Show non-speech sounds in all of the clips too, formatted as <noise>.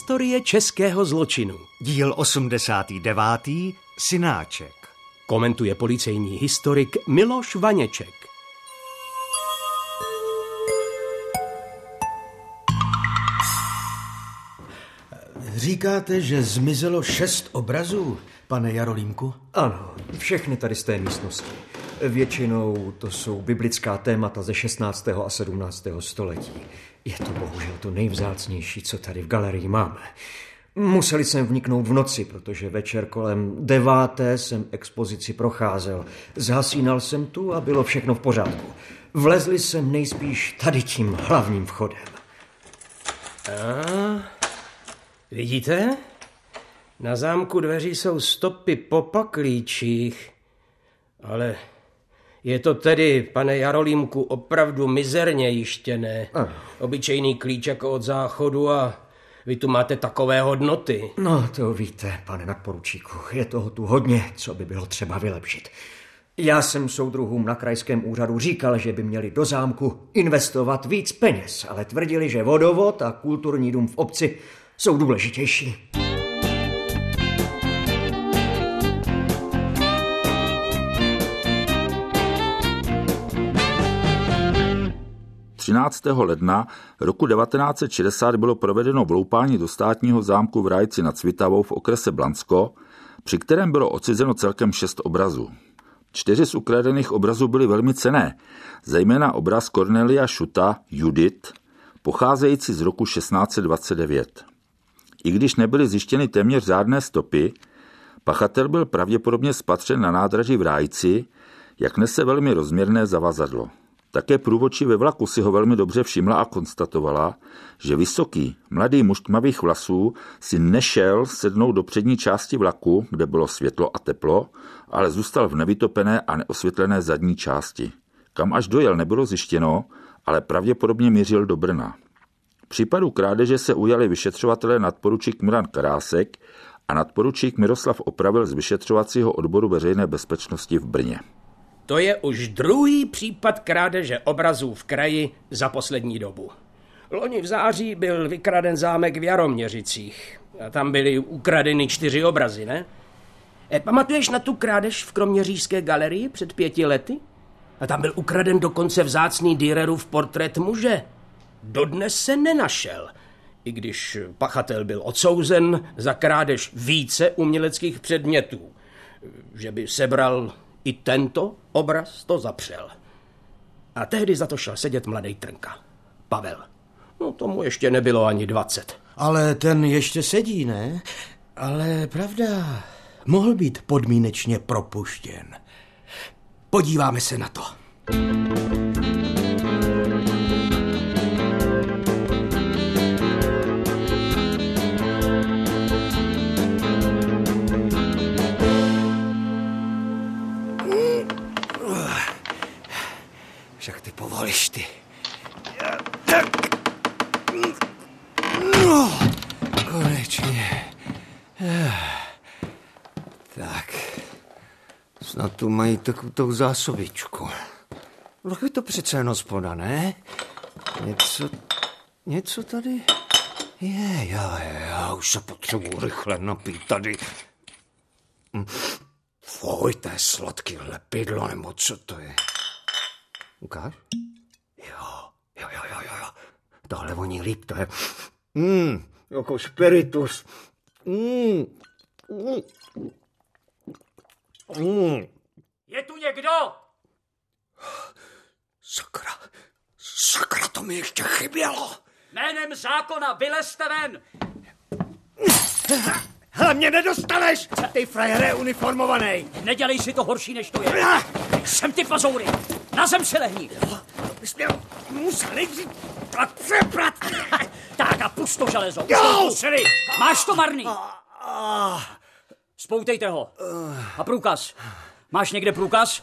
Historie českého zločinu. Díl 89. Synáček. Komentuje policejní historik Miloš Vaněček. Říkáte, že zmizelo šest obrazů, pane Jarolímku? Ano, všechny tady z té místnosti. Většinou to jsou biblická témata ze 16. a 17. století. Je to bohužel to nejvzácnější, co tady v galerii máme. Museli jsem vniknout v noci, protože večer kolem deváté jsem expozici procházel. Zhasínal jsem tu a bylo všechno v pořádku. Vlezli jsem nejspíš tady tím hlavním vchodem. A, vidíte? Na zámku dveří jsou stopy po paklíčích. Ale je to tedy, pane Jarolímku, opravdu mizerně jištěné. Obyčejný klíč jako od záchodu a vy tu máte takové hodnoty. No, to víte, pane nadporučíku, je toho tu hodně, co by bylo třeba vylepšit. Já jsem soudruhům na krajském úřadu říkal, že by měli do zámku investovat víc peněz, ale tvrdili, že vodovod a kulturní dům v obci jsou důležitější. 13. ledna roku 1960 bylo provedeno vloupání do státního zámku v Rajci nad Svitavou v okrese Blansko, při kterém bylo odcizeno celkem šest obrazů. Čtyři z ukradených obrazů byly velmi cené, zejména obraz Cornelia Šuta Judit, pocházející z roku 1629. I když nebyly zjištěny téměř žádné stopy, pachatel byl pravděpodobně spatřen na nádraží v Rájci, jak nese velmi rozměrné zavazadlo. Také průvodčí ve vlaku si ho velmi dobře všimla a konstatovala, že vysoký, mladý muž tmavých vlasů si nešel sednout do přední části vlaku, kde bylo světlo a teplo, ale zůstal v nevytopené a neosvětlené zadní části. Kam až dojel, nebylo zjištěno, ale pravděpodobně mířil do Brna. Případu krádeže se ujali vyšetřovatelé nadporučík Milan Karásek a nadporučík Miroslav Opravil z vyšetřovacího odboru veřejné bezpečnosti v Brně. To je už druhý případ krádeže obrazů v kraji za poslední dobu. Loni v září byl vykraden zámek v Jaroměřicích. A tam byly ukradeny čtyři obrazy, ne? E, pamatuješ na tu krádež v Kroměřížské galerii před pěti lety? A tam byl ukraden dokonce vzácný Dürerův portrét muže. Dodnes se nenašel. I když pachatel byl odsouzen za krádež více uměleckých předmětů. Že by sebral i tento obraz to zapřel. A tehdy za to šel sedět mladý Trnka. Pavel. No tomu ještě nebylo ani dvacet. Ale ten ještě sedí, ne? Ale pravda, mohl být podmínečně propuštěn. Podíváme se na to. Však ty povoliš ty. No, konečně. Tak, snad tu mají takovou zásobičku. No je to přece jen hospoda, ne? Něco, něco tady je, já, já už se potřebuji rychle napít tady. Hm, Fuj, to je sladký lepidlo, nebo co to je? Ukáž? Jo, jo, jo, jo, jo, jo. Tohle voní líp, to je... Mmm, jako spiritus. Mmm. Mm. Mm. Je tu někdo? Sakra, sakra, to mi ještě chybělo. Jménem zákona vylezte ven! Hele, mě nedostaneš, ty frajere uniformovaný. Nedělej si to horší, než to je. Jsem ty pazoury. Na zem si lehni. Bys mě musel nejdřív tak přeprat. <laughs> Tak a pust to železo. Jo! to. Máš to marný. Spoutejte ho. A průkaz. Máš někde průkaz?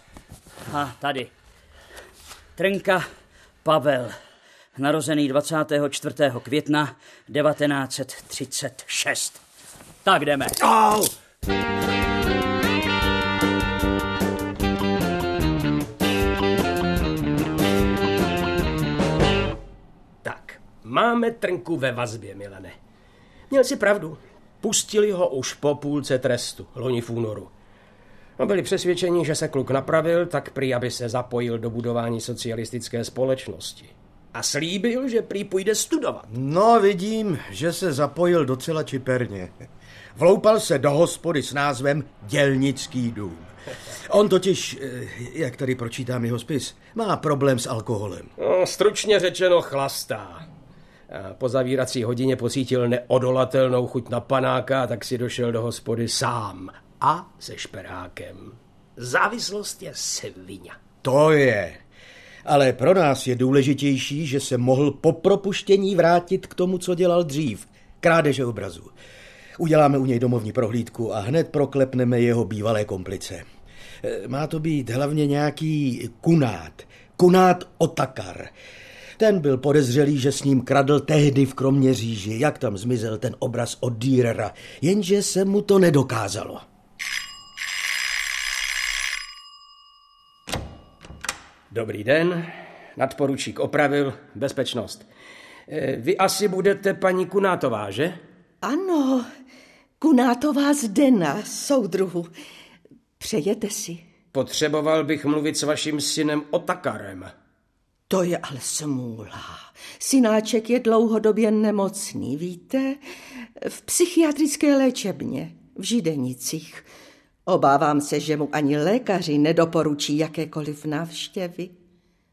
A tady. Trnka Pavel. Narozený 24. května 1936. Tak jdeme. Au! Máme Trnku ve vazbě, Milane. Měl si pravdu. Pustili ho už po půlce trestu, loni v únoru. No, byli přesvědčeni, že se kluk napravil, tak prý, aby se zapojil do budování socialistické společnosti. A slíbil, že prý půjde studovat. No, vidím, že se zapojil docela čiperně. Vloupal se do hospody s názvem Dělnický dům. On totiž, eh, jak tady pročítám jeho spis, má problém s alkoholem. No, stručně řečeno chlastá. Po zavírací hodině pocítil neodolatelnou chuť na panáka, tak si došel do hospody sám a se šperákem. Závislost je svině. To je. Ale pro nás je důležitější, že se mohl po propuštění vrátit k tomu, co dělal dřív. Krádeže obrazu. Uděláme u něj domovní prohlídku a hned proklepneme jeho bývalé komplice. E, má to být hlavně nějaký kunát. Kunát Otakar. Ten byl podezřelý, že s ním kradl tehdy v Kroměříži, jak tam zmizel ten obraz od Dürera, jenže se mu to nedokázalo. Dobrý den, nadporučík opravil, bezpečnost. E, vy asi budete paní Kunátová, že? Ano, Kunátová Zdena, soudruhu. Přejete si? Potřeboval bych mluvit s vaším synem Otakarem. To je ale smůla. Synáček je dlouhodobě nemocný, víte? V psychiatrické léčebně, v Židenicích. Obávám se, že mu ani lékaři nedoporučí jakékoliv návštěvy.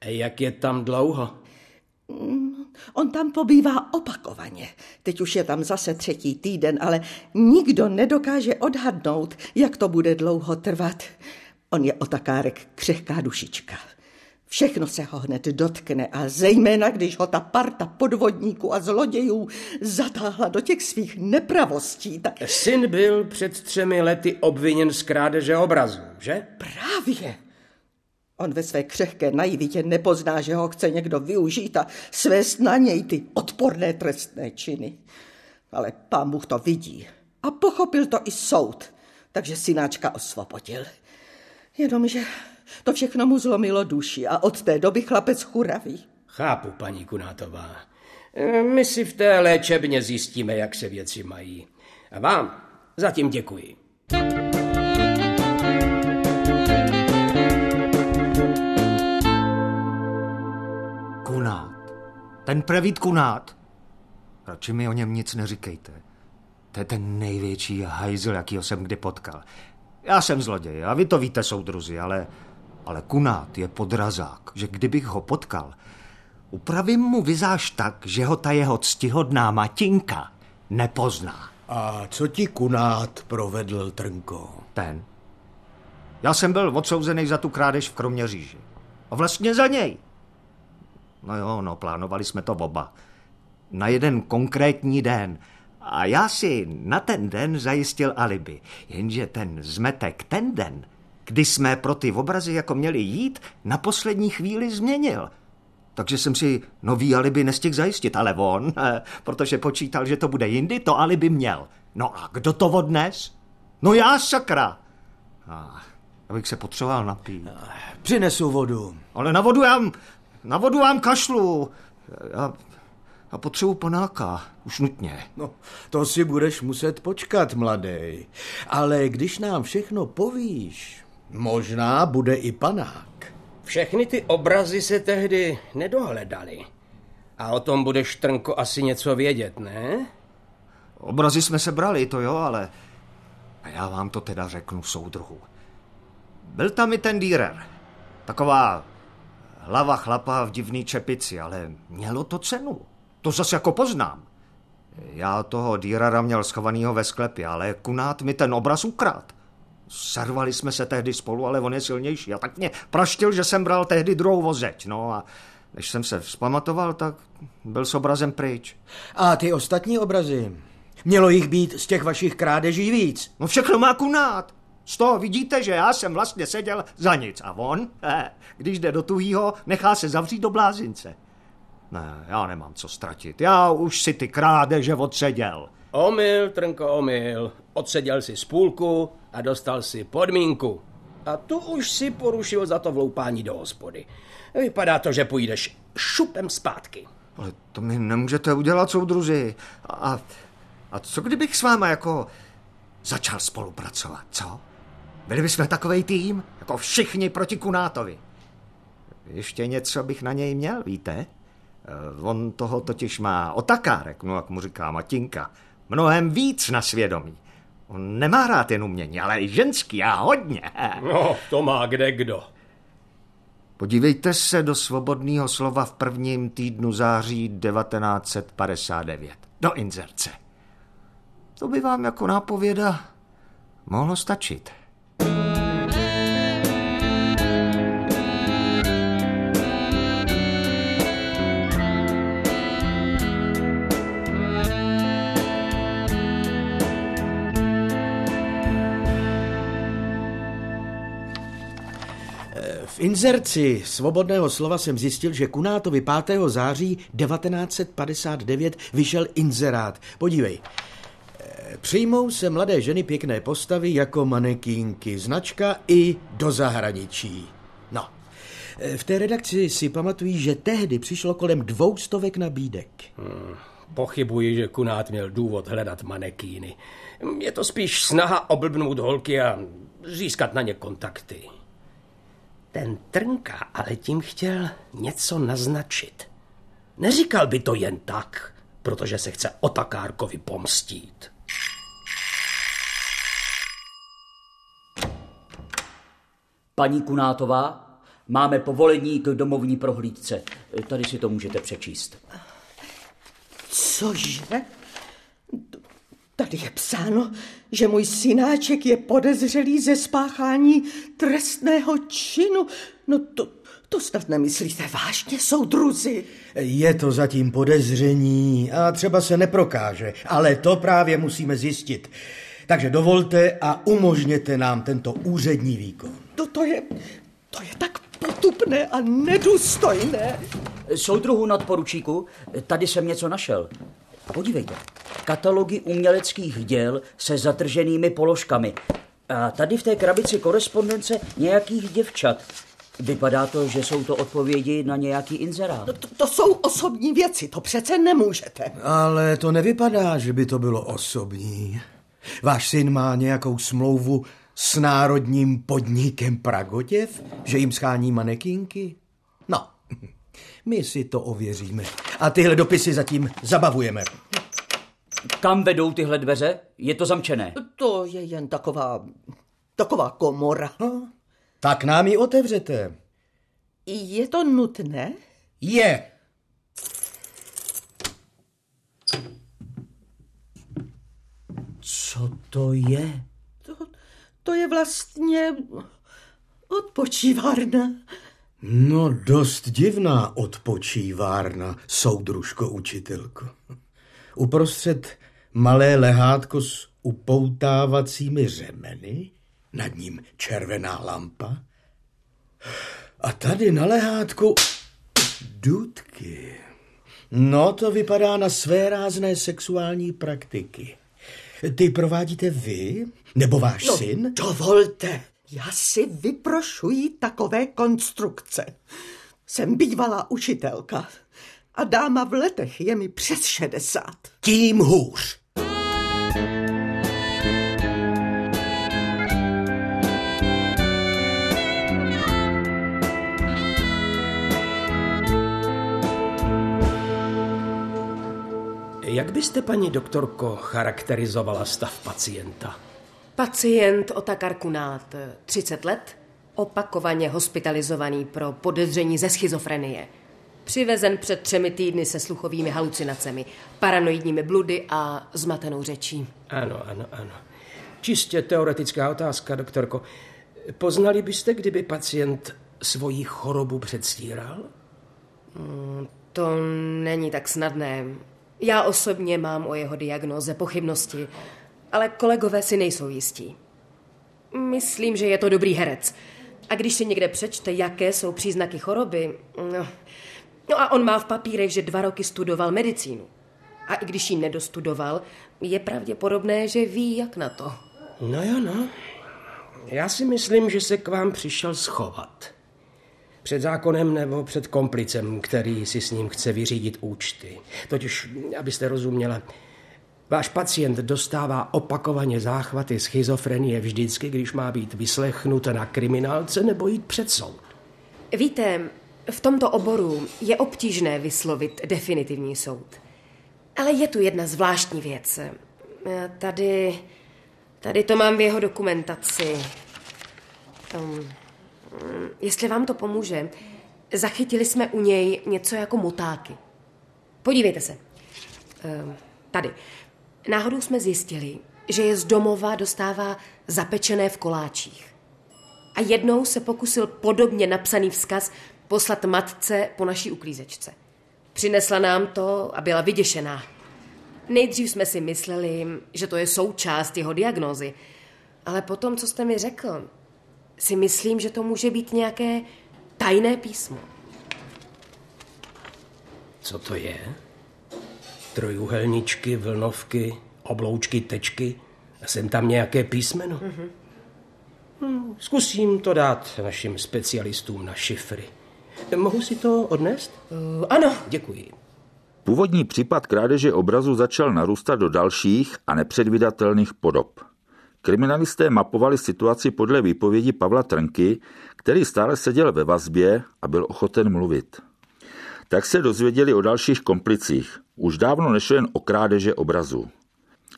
A jak je tam dlouho? Mm, on tam pobývá opakovaně. Teď už je tam zase třetí týden, ale nikdo nedokáže odhadnout, jak to bude dlouho trvat. On je otakárek křehká dušička. Všechno se ho hned dotkne a zejména, když ho ta parta podvodníků a zlodějů zatáhla do těch svých nepravostí, tak... Syn byl před třemi lety obviněn z krádeže obrazu, že? Právě. On ve své křehké naivitě nepozná, že ho chce někdo využít a svést na něj ty odporné trestné činy. Ale pán Bůh to vidí. A pochopil to i soud, takže synáčka osvobodil. Jenomže to všechno mu zlomilo duši a od té doby chlapec churaví. Chápu, paní Kunátová. My si v té léčebně zjistíme, jak se věci mají. A vám zatím děkuji. Kunát. Ten prevít Kunát. Radši mi o něm nic neříkejte. To je ten největší hajzl, jakýho jsem kdy potkal. Já jsem zloděj a vy to víte, soudruzi, ale, ale Kunát je podrazák, že kdybych ho potkal, upravím mu vizáž tak, že ho ta jeho ctihodná matinka nepozná. A co ti Kunát provedl, Trnko? Ten. Já jsem byl odsouzený za tu krádež v Kroměříži. A vlastně za něj. No jo, no, plánovali jsme to oba. Na jeden konkrétní den – a já si na ten den zajistil alibi, jenže ten zmetek ten den, kdy jsme pro ty obrazy jako měli jít, na poslední chvíli změnil. Takže jsem si nový alibi nestihl zajistit, ale on, protože počítal, že to bude jindy, to alibi měl. No a kdo to odnes? No já, sakra! A, abych se potřeboval napít. Přinesu vodu. Ale na vodu já, na vodu vám kašlu. Já a potřebuji panáka, už nutně. No, to si budeš muset počkat, mladý. Ale když nám všechno povíš, možná bude i panák. Všechny ty obrazy se tehdy nedohledaly. A o tom budeš, Trnko, asi něco vědět, ne? Obrazy jsme se brali, to jo, ale... A já vám to teda řeknu, soudruhu. Byl tam i ten Dürer. Taková hlava chlapa v divný čepici, ale mělo to cenu. To zase jako poznám. Já toho Dýrara měl schovanýho ve sklepě, ale Kunát mi ten obraz ukrát. Servali jsme se tehdy spolu, ale on je silnější. A tak mě praštil, že jsem bral tehdy druhou vozeď. No a než jsem se vzpamatoval, tak byl s obrazem pryč. A ty ostatní obrazy? Mělo jich být z těch vašich krádeží víc. No všechno má Kunát. Z toho vidíte, že já jsem vlastně seděl za nic. A on, eh, když jde do tuhýho, nechá se zavřít do blázince. Ne, já nemám co ztratit. Já už si ty krádeže odseděl. Omyl, Trnko, omyl. Odseděl si spůlku a dostal si podmínku. A tu už si porušil za to vloupání do hospody. Vypadá to, že půjdeš šupem zpátky. Ale to mi nemůžete udělat, soudruzi. A, A co kdybych s váma jako začal spolupracovat, co? Byli bychom takovej tým, jako všichni proti Kunátovi. Ještě něco bych na něj měl, víte? Eh, on toho totiž má otakárek, no jak mu říká Matinka, mnohem víc na svědomí. On nemá rád jen umění, ale i ženský a hodně. No, to má kde kdo. Podívejte se do svobodného slova v prvním týdnu září 1959. Do inzerce. To by vám jako nápověda mohlo stačit. Inzerci svobodného slova jsem zjistil, že Kunátovi 5. září 1959 vyšel inzerát. Podívej. Eh, Přijmou se mladé ženy pěkné postavy jako manekínky, značka i do zahraničí. No, eh, v té redakci si pamatují, že tehdy přišlo kolem dvoustovek nabídek. Pochybuji, že Kunát měl důvod hledat manekíny. Je to spíš snaha oblbnout holky a získat na ně kontakty. Ten Trnka ale tím chtěl něco naznačit. Neříkal by to jen tak, protože se chce Otakárkovi pomstít. Paní Kunátová, máme povolení k domovní prohlídce. Tady si to můžete přečíst. Cože? Tady je psáno, že můj synáček je podezřelý ze spáchání trestného činu. No to, to snad nemyslíte vážně, soudruzi? Je to zatím podezření a třeba se neprokáže, ale to právě musíme zjistit. Takže dovolte a umožněte nám tento úřední výkon. To, to je, to je tak potupné a nedůstojné. Soudruhu nadporučíku, tady jsem něco našel. Podívejte, katalogy uměleckých děl se zatrženými položkami. A tady v té krabici korespondence nějakých děvčat. Vypadá to, že jsou to odpovědi na nějaký inzerát. To, to jsou osobní věci, to přece nemůžete. Ale to nevypadá, že by to bylo osobní. Váš syn má nějakou smlouvu s národním podnikem Pragoděv, že jim schání manekínky? No, my si to ověříme. A tyhle dopisy zatím zabavujeme. Kam vedou tyhle dveře? Je to zamčené. To je jen taková, taková komora. No, tak nám ji otevřete. Je to nutné? Je. Co to je? To, to je vlastně odpočívárna. No, dost divná odpočívárna, soudružko učitelko. Uprostřed malé lehátko s upoutávacími řemeny, nad ním červená lampa. A tady na lehátku dudky. No, to vypadá na své rázné sexuální praktiky. Ty provádíte vy? Nebo váš No, syn? dovolte. Já si vyprošuji takové konstrukce. Jsem bývalá učitelka a dáma v letech je mi přes 60. Tím hůř. Jak byste, paní doktorko, charakterizovala stav pacienta? Pacient Otakar Kunát, 30 let, opakovaně hospitalizovaný pro podezření ze schizofrenie. Přivezen před třemi týdny se sluchovými halucinacemi, paranoidními bludy a zmatenou řečí. Ano, ano, ano. Čistě teoretická otázka, doktorko. Poznali byste, kdyby pacient svoji chorobu předstíral? To není tak snadné. Já osobně mám o jeho diagnoze pochybnosti, ale kolegové si nejsou jistí. Myslím, že je to dobrý herec. A když si někde přečte, jaké jsou příznaky choroby, no, no a on má v papírech, že dva roky studoval medicínu. A i když ji nedostudoval, je pravděpodobné, že ví, jak na to. No jo, no. Já si myslím, že se k vám přišel schovat. Před zákonem nebo před komplicem, který si s ním chce vyřídit účty. Totiž, abyste rozuměla, Váš pacient dostává opakovaně záchvaty schizofrenie vždycky, když má být vyslechnut na kriminálce nebo jít před soud. Víte, v tomto oboru je obtížné vyslovit definitivní soud. Ale je tu jedna zvláštní věc. Tady, tady to mám v jeho dokumentaci. Um, jestli vám to pomůže, zachytili jsme u něj něco jako motáky. Podívejte se. Um, tady. Náhodou jsme zjistili, že je z domova dostává zapečené v koláčích. A jednou se pokusil podobně napsaný vzkaz poslat matce po naší uklízečce. Přinesla nám to a byla vyděšená. Nejdřív jsme si mysleli, že to je součást jeho diagnózy, ale potom, co jste mi řekl, si myslím, že to může být nějaké tajné písmo. Co to je? Trojuhelníčky, vlnovky, obloučky, tečky. A jsem tam nějaké písmeno. Mm-hmm. Hmm, zkusím to dát našim specialistům na šifry. Mohu si to odnést? Uh, ano. Děkuji. Původní případ krádeže obrazu začal narůstat do dalších a nepředvídatelných podob. Kriminalisté mapovali situaci podle výpovědi Pavla Trnky, který stále seděl ve vazbě a byl ochoten mluvit. Tak se dozvěděli o dalších komplicích. Už dávno nešlo jen o krádeže obrazu.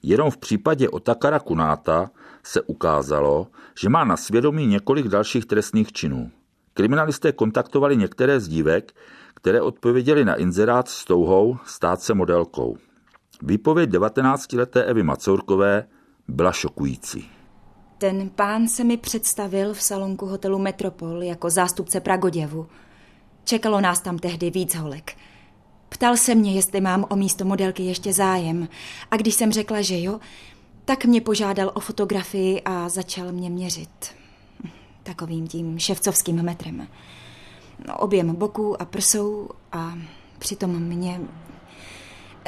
Jenom v případě Otakara Kunáta se ukázalo, že má na svědomí několik dalších trestných činů. Kriminalisté kontaktovali některé z dívek, které odpověděly na inzerát s touhou stát se modelkou. Výpověď 19-leté Evy Macourkové byla šokující. Ten pán se mi představil v salonku hotelu Metropol jako zástupce Pragoděvu. Čekalo nás tam tehdy víc holek. Ptal se mě, jestli mám o místo modelky ještě zájem a když jsem řekla, že jo, tak mě požádal o fotografii a začal mě měřit. Takovým tím ševcovským metrem. Objem boků a prsou a přitom mě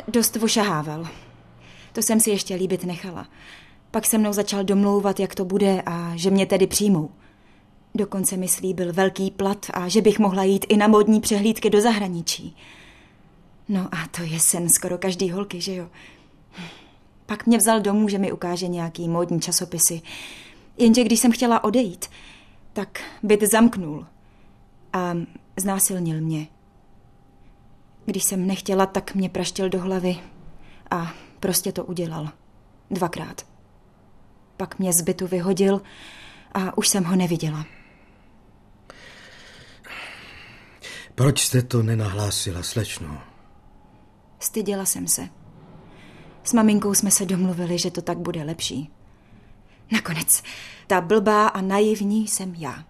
dost vošahával. To jsem si ještě líbit nechala. Pak se mnou začal domlouvat, jak to bude a že mě tedy přijmou. Dokonce mi slíbil velký plat a že bych mohla jít i na modní přehlídky do zahraničí. No a to je sen skoro každý holky, že jo? Pak mě vzal domů, že mi ukáže nějaký módní časopisy. Jenže když jsem chtěla odejít, tak byt zamknul a znásilnil mě. Když jsem nechtěla, tak mě praštil do hlavy a prostě to udělal. Dvakrát. Pak mě z bytu vyhodil a už jsem ho neviděla. Proč jste to nenahlásila, slečno? Styděla jsem se. S maminkou jsme se domluvili, že to tak bude lepší. Nakonec, ta blbá a naivní jsem já.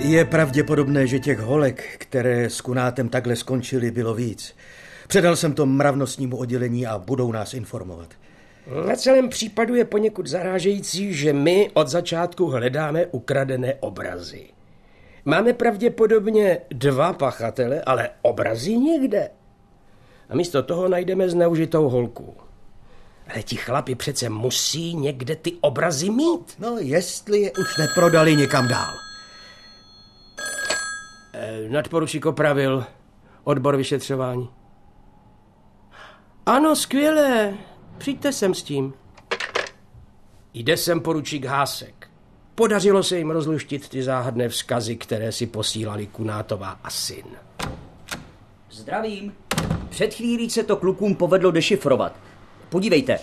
Je pravděpodobné, že těch holek, které s Kunátem takhle skončily, bylo víc. Předal jsem to mravnostnímu oddělení a budou nás informovat. Na celém případu je poněkud zarážející, že my od začátku hledáme ukradené obrazy. Máme pravděpodobně dva pachatele, ale obrazy nikde. A místo toho najdeme zneužitou holku. Ale ti chlapi přece musí někde ty obrazy mít. No, jestli je už neprodali někam dál. E, nadporučík opravil odbor vyšetřování. Ano, skvělé. Přijďte sem s tím. Jde sem poručík Hásek. Podařilo se jim rozluštit ty záhadné vzkazy, které si posílali Kunátová a syn. Zdravím. Před chvílí se to klukům povedlo dešifrovat. Podívejte,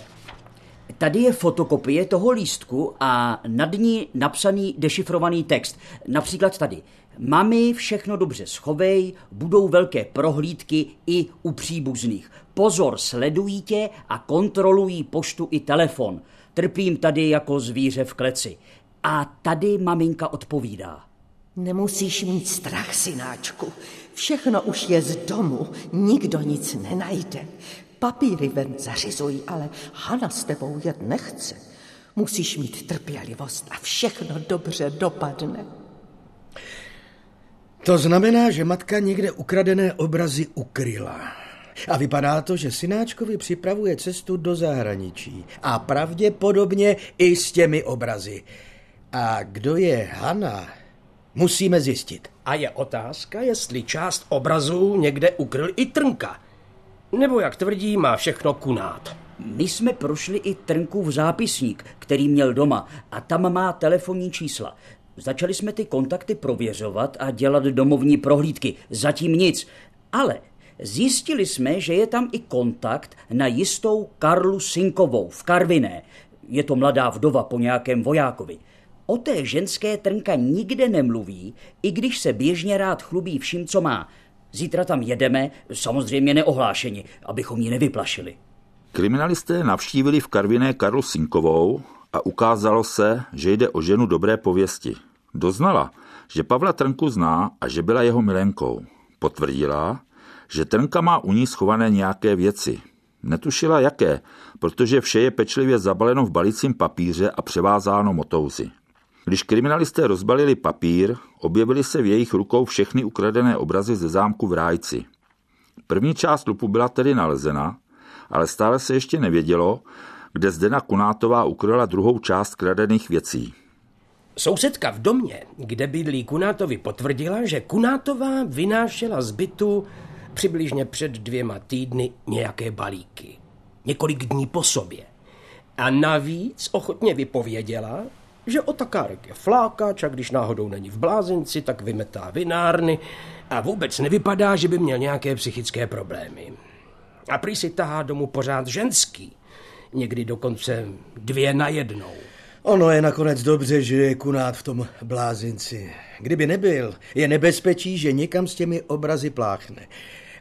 Tady je fotokopie toho lístku a nad ní napsaný dešifrovaný text. Například tady. Mami, všechno dobře schovej, budou velké prohlídky i u příbuzných. Pozor, sledují tě a kontrolují poštu i telefon. Trpím tady jako zvíře v kleci. A tady maminka odpovídá. Nemusíš mít strach, synáčku. Všechno už je z domu, nikdo nic nenajde. Papíry ven zařizují, ale Hana s tebou jet nechce. Musíš mít trpělivost a všechno dobře dopadne. To znamená, že matka někde ukradené obrazy ukryla. A vypadá to, že synáčkovi připravuje cestu do zahraničí. A pravděpodobně i s těmi obrazy. A kdo je Hana, musíme zjistit. A je otázka, jestli část obrazu někde ukryl i Trnka. Nebo, jak tvrdí, má všechno kunát. My jsme prošli i Trnkův zápisník, který měl doma a tam má telefonní čísla. Začali jsme ty kontakty prověřovat a dělat domovní prohlídky. Zatím nic. Ale zjistili jsme, že je tam i kontakt na jistou Karlu Sinkovou v Karviné. Je to mladá vdova po nějakém vojákovi. O té ženské trnka nikde nemluví, i když se běžně rád chlubí vším, co má. Zítra tam jedeme, samozřejmě neohlášeni, abychom ji nevyplašili. Kriminalisté navštívili v Karviné Karlu Sinkovou a ukázalo se, že jde o ženu dobré pověsti. Doznala, že Pavla Trnku zná a že byla jeho milenkou. Potvrdila, že Trnka má u ní schované nějaké věci. Netušila jaké, protože vše je pečlivě zabaleno v balicím papíře a převázáno motouzy. Když kriminalisté rozbalili papír, objevily se v jejich rukou všechny ukradené obrazy ze zámku v Rájci. První část lupu byla tedy nalezena, ale stále se ještě nevědělo, kde Zdena Kunátová ukryla druhou část kradených věcí. Sousedka v domě, kde bydlí Kunátovi, potvrdila, že Kunátová vynášela z bytu přibližně před dvěma týdny nějaké balíky. Několik dní po sobě. A navíc ochotně vypověděla, že otakárek je flákač a když náhodou není v blázinci, tak vymetá vinárny a vůbec nevypadá, že by měl nějaké psychické problémy. A prý si tahá domů pořád ženský, někdy dokonce dvě na jednou. Ono je nakonec dobře, že je kunát v tom blázinci. Kdyby nebyl, je nebezpečí, že někam s těmi obrazy pláchne.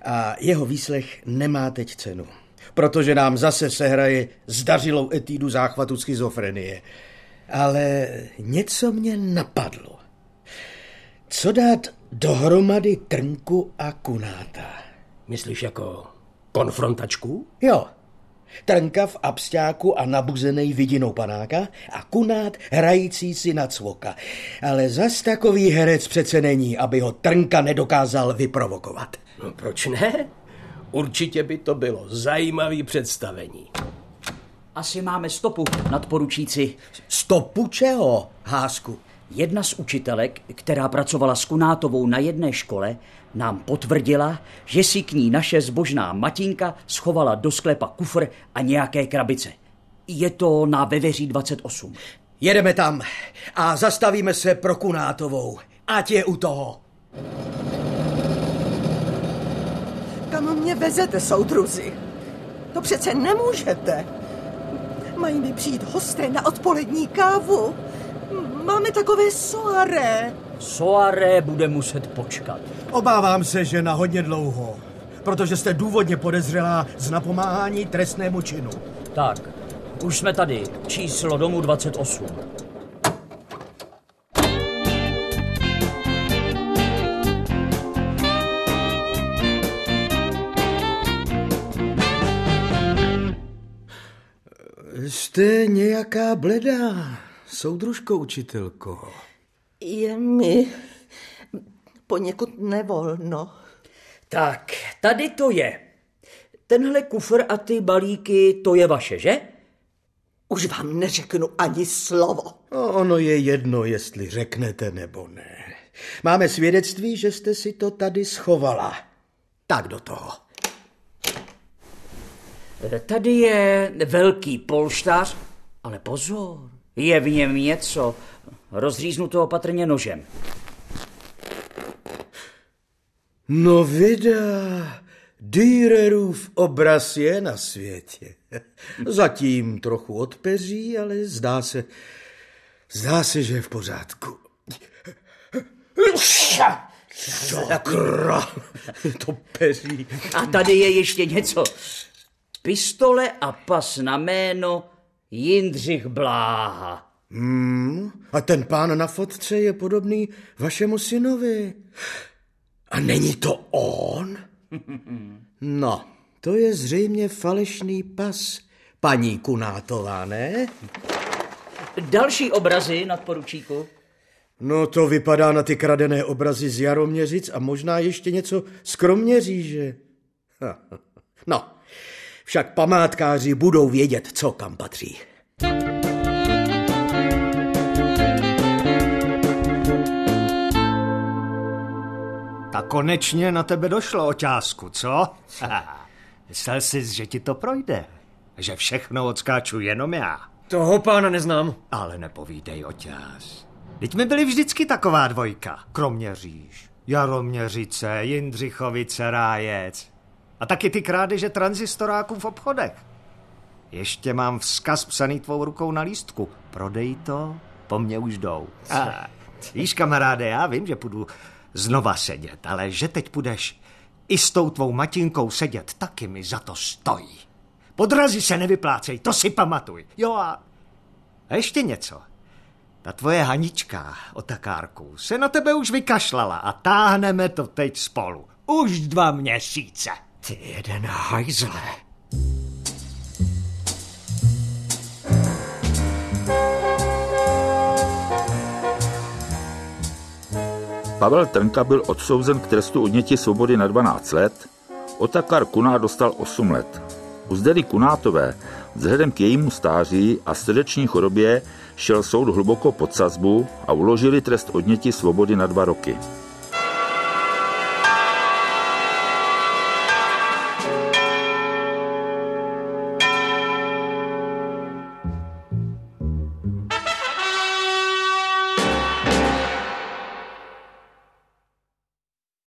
A jeho výslech nemá teď cenu. Protože nám zase sehraje zdařilou etídu záchvatu schizofrenie. Ale něco mě napadlo. Co dát dohromady Trnku a Kunáta? Myslíš jako konfrontačku? Jo. Trnka v absťáku a nabuzenej vidinou panáka a Kunát hrající si na cvoka. Ale zas takový herec přece není, aby ho Trnka nedokázal vyprovokovat. No proč ne? Určitě by to bylo zajímavý představení. Asi máme stopu, nadporučíci. Stopu čeho, Hásku? Jedna z učitelek, která pracovala s Kunátovou na jedné škole, nám potvrdila, že si k ní naše zbožná matinka schovala do sklepa kufr a nějaké krabice. Je to na Veveří 28. Jedeme tam a zastavíme se pro Kunátovou. Ať je u toho. Kam mě vezete, soudruzi? To přece nemůžete. Mají mi přijít hosté na odpolední kávu. Máme takové soaré. Soaré bude muset počkat. Obávám se, že na hodně dlouho, protože jste důvodně podezřelá z napomáhání trestnému činu. Tak, už jsme tady. Číslo domu 28. Jste nějaká bledá, soudružko učitelko. Je mi poněkud nevolno. Tak, tady to je. Tenhle kufr a ty balíky, to je vaše, že? Už vám neřeknu ani slovo. No, ono je jedno, jestli řeknete nebo ne. Máme svědectví, že jste si to tady schovala. Tak do toho. Tady je velký polštář, ale pozor, je v něm něco. Rozříznu to opatrně nožem. No vydá, Dürerův obraz je na světě. <laughs> Zatím trochu odpeří, ale zdá se, zdá se, že je v pořádku. <laughs> Sakra, to peří. A tady je ještě něco. Pistole a pas na jméno Jindřich Bláha. Hmm, a ten pán na fotce je podobný vašemu synovi. A není to on? <laughs> No, to je zřejmě falešný pas. Paní Kunátová, ne? Další obrazy nad poručíku. No to vypadá na ty kradené obrazy z Jaroměřic a možná ještě něco z Kroměříže. <laughs> No, však památkáři budou vědět, co kam patří. Tak konečně na tebe došlo, oťásku, co? <laughs> Myslel jsi, že ti to projde? Že všechno odskáču jenom já? Toho pána neznám. Ale nepovídej, oťás. Teď mi byli vždycky taková dvojka. Kroměříž, Jaroměřice, Jindřichovice, Rájec. A taky ty krádeže transistoráků v obchodech. Ještě mám vzkaz psaný tvou rukou na lístku. Prodej to, po mně už jdou. A, víš, kamaráde, já vím, že půjdu znova sedět, ale že teď půjdeš i s tou tvou matinkou sedět, taky mi za to stojí. Podrazy se nevyplácej, to si pamatuj. Jo a... A ještě něco. Ta tvoje Hanička, otakárku, se na tebe už vykašlala a táhneme to teď spolu. Už dva měsíce. Ty jeden hajzle. Pavel Trnka byl odsouzen k trestu odnětí svobody na 12 let, Otakar Kuná dostal 8 let. U Zdeny Kunátové vzhledem k jejímu stáří a srdeční chorobě šel soud hluboko pod sazbu a uložili trest odnětí svobody na dva roky.